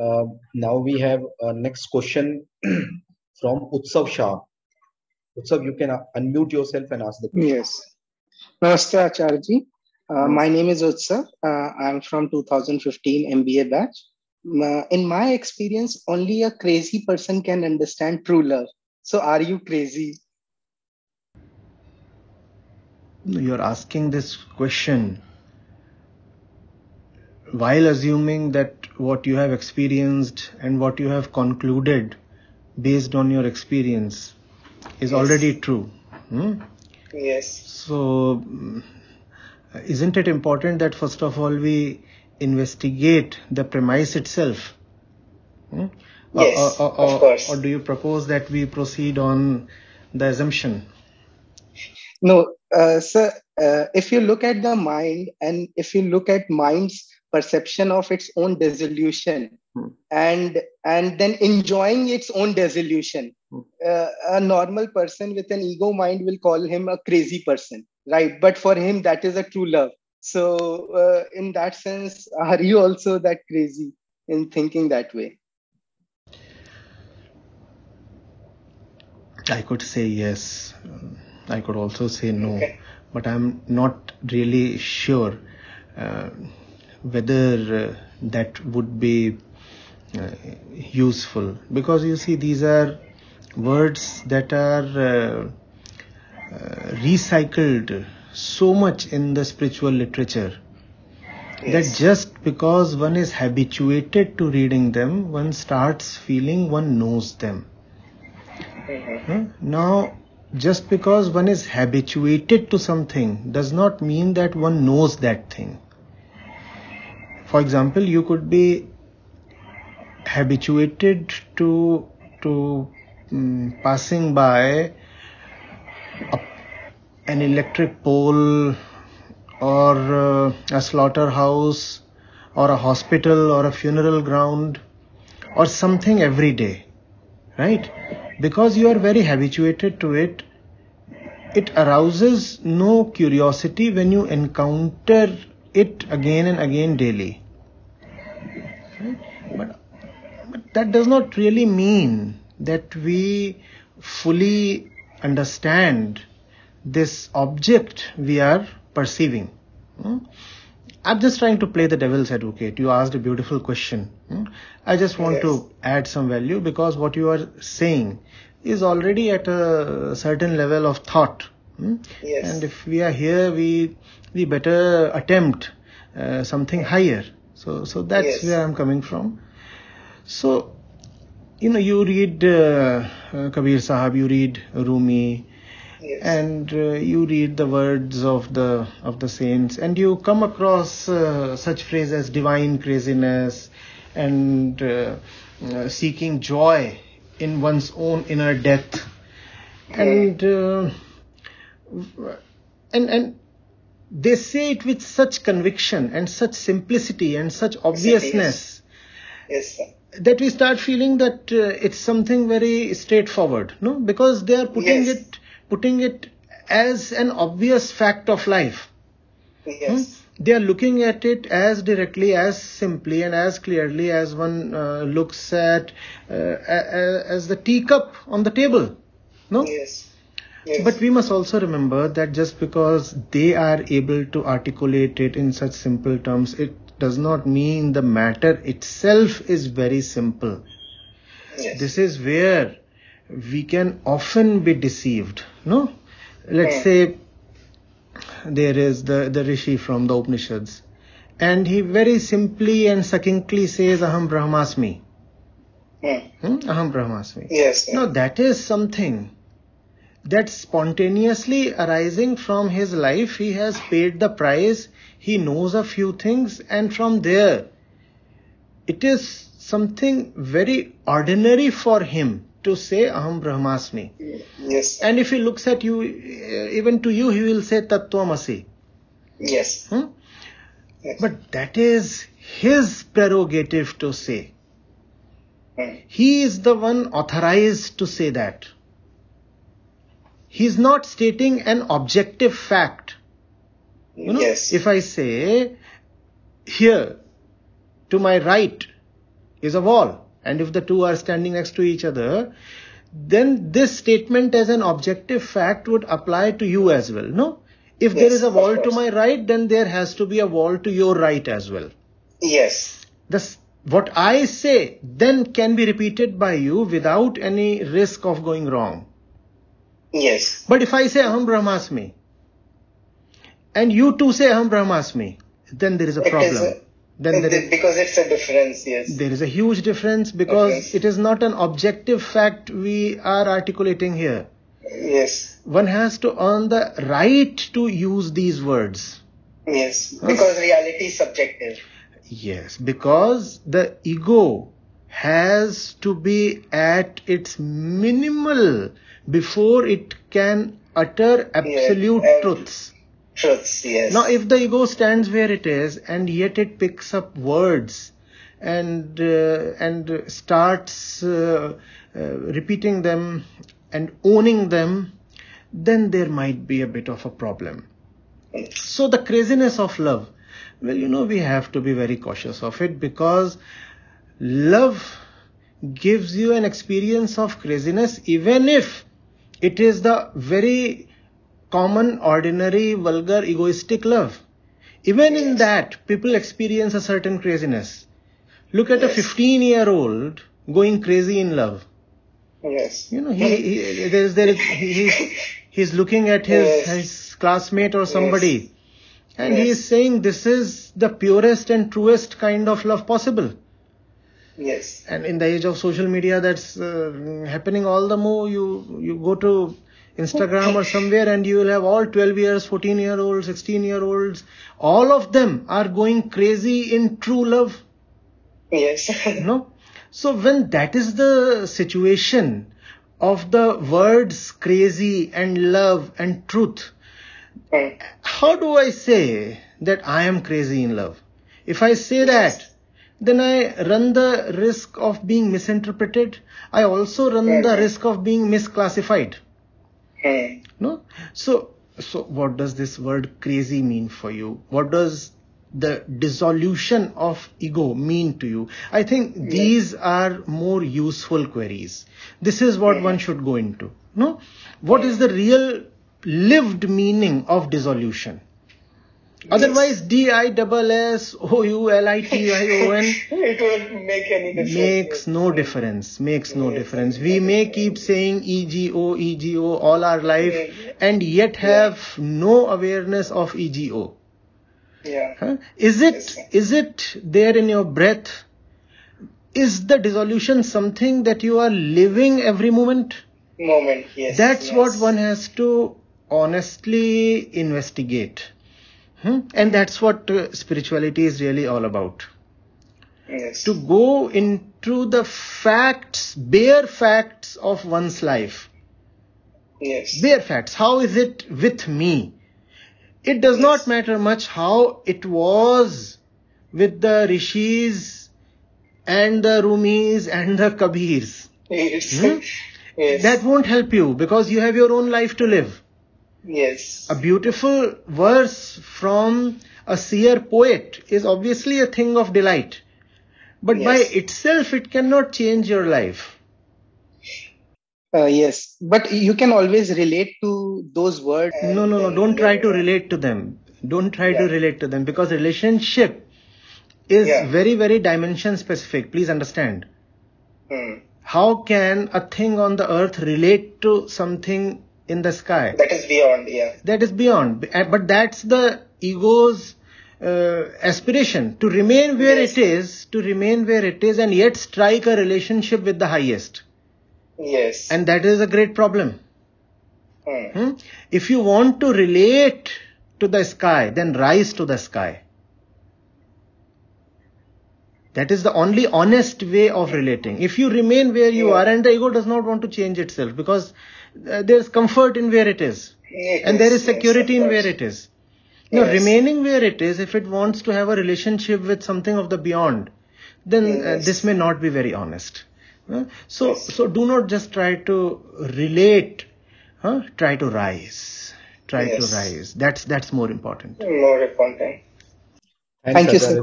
Uh, now we have uh, next question from Utsav Shah. Utsav, you can uh, unmute yourself and ask the question. Yes. Namaste, Acharji. Uh, my name is Utsav. Uh, I'm from 2015 MBA batch. in my experience, only a crazy person can understand true love. So, are you crazy? You're asking this question while assuming that what you have experienced and what you have concluded based on your experience is yes. already true. Hmm? Yes. So, mm, isn't it important that first of all we investigate the premise itself? Hmm? Yes, or, or, or, of course. Or do you propose that we proceed on the assumption? No, uh, sir. Uh, if you look at the mind and if you look at mind's perception of its own dissolution hmm. and and then enjoying its own dissolution. Hmm. uh, a normal person with an ego mind will call him a crazy person right? But for him that is a true love. So uh, in that sense are you also that crazy in thinking that way? I could say yes. I could also say no. Okay. but i'm not really sure. Uh, whether uh, that would be uh, useful because you see these are words that are uh, recycled so much in the spiritual literature yes. that just because one is habituated to reading them one starts feeling one knows them mm-hmm. now just because one is habituated to something does not mean that one knows that thing for example you could be habituated to to um, passing by a, an electric pole or uh, a slaughterhouse or a hospital or a funeral ground or something every day right? Because you are very habituated to it it arouses no curiosity when you encounter it again and again daily but, but that does not really mean that we fully understand this object we are perceiving. Hmm? I'm just trying to play the devil's advocate. You asked a beautiful question. Hmm? I just want yes. to add some value because what you are saying is already at a certain level of thought. Hmm? Yes. And if we are here, we we better attempt uh, something higher. So, so that's yes. where I'm coming from. So, you know, you read uh, uh, Kabir Sahab, you read Rumi, yes. and uh, you read the words of the of the saints, and you come across uh, such phrases as divine craziness and uh, uh, seeking joy in one's own inner death, and and and they say it with such conviction and such simplicity and such obviousness yes. that we start feeling that uh, it's something very straightforward no because they are putting yes. it putting it as an obvious fact of life yes. Hmm? they are looking at it as directly as simply and as clearly as one uh, looks at uh, as the teacup on the table no yes but we must also remember that just because they are able to articulate it in such simple terms, it does not mean the matter itself is very simple. Yes. This is where we can often be deceived. No? Let's say there is the, the Rishi from the Upanishads, and he very simply and succinctly says, Aham Brahmasmi. Hmm? Aham Brahmasmi. Yes. Now that is something that spontaneously arising from his life, he has paid the price, he knows a few things, and from there, it is something very ordinary for him to say Aham Brahmasmi. Yes. And if he looks at you, even to you, he will say Tattvamasi. Yes. Hmm? yes. But that is his prerogative to say. Hmm. He is the one authorized to say that. He's not stating an objective fact. You know, yes. if I say here to my right is a wall. And if the two are standing next to each other, then this statement as an objective fact would apply to you as well. No? If yes, there is a wall to my right, then there has to be a wall to your right as well. Yes. This, what I say then can be repeated by you without any risk of going wrong. Yes. But if I say Aham Brahmasmi, and you too say Aham Brahmasmi, then there is a it problem. Is a, then there is, because it's a difference, yes. There is a huge difference because it is not an objective fact we are articulating here. Yes. One has to earn the right to use these words. Yes, because huh? reality is subjective. Yes, because the ego has to be at its minimal before it can utter absolute truths. Truths, yes. Now, if the ego stands where it is and yet it picks up words and uh, and starts uh, uh, repeating them and owning them, then there might be a bit of a problem. So the craziness of love, well, you know, we have to be very cautious of it because love gives you an experience of craziness even if it is the very common, ordinary, vulgar, egoistic love. Even in that, people experience a certain craziness. Look at yes. a 15 year old going crazy in love. Yes. You know, he, he there is there is he, he's he's looking at his yes. his classmate or somebody, yes. and yes. he is saying this is the purest and truest kind of love possible. Yes. And in the age of social media, that's uh, happening all the more. You you go to Instagram or somewhere, and you will have all 12 years, 14 year olds, 16 year olds. All of them are going crazy in true love. Yes. no so when that is the situation of the words crazy and love and truth, how do I say that I am crazy in love? If I say that, then I run the risk of being misinterpreted. I also run the risk of being misclassified. No? So, so what does this word crazy mean for you? What does the dissolution of ego mean to you? I think yes. these are more useful queries. This is what one should go into. No? What is the real lived meaning of dissolution? Otherwise, D I double S O U L I T I O N. It won't make any difference. Makes no difference. Makes no difference. We may keep saying E G O E G O all our life, and yet have no awareness of E G O. Yeah. Huh? Is it yes, is it there in your breath? Is the dissolution something that you are living every moment? Moment, yes. That's yes. what one has to honestly investigate. Hmm? And that's what uh, spirituality is really all about. Yes. To go into the facts, bare facts of one's life. Yes. Bare facts. How is it with me? It does yes. not matter much how it was with the rishis and the rumis and the kabirs. Yes. Hmm? yes. That won't help you because you have your own life to live. Yes. A beautiful verse from a seer poet is obviously a thing of delight. But yes. by itself, it cannot change your life. Uh, yes, but you can always relate to those words. No, no, no. Don't try to relate to them. Don't try yeah. to relate to them because relationship is yeah. very, very dimension specific. Please understand. Hmm. How can a thing on the earth relate to something in the sky? That is beyond, yeah. That is beyond. But that's the ego's uh, aspiration to remain where yes. it is, to remain where it is, and yet strike a relationship with the highest. Yes. And that is a great problem. Hmm. Hmm? If you want to relate to the sky, then rise to the sky. That is the only honest way of relating. If you remain where you yeah. are, and the ego does not want to change itself because uh, there is comfort in where it is, yes, and there is security yes, in where it is. Now, remaining where it is, if it wants to have a relationship with something of the beyond, then uh, this may not be very honest. So, yes. so do not just try to relate. Huh? Try to rise. Try yes. to rise. That's that's more important. More important. Thank you, sir.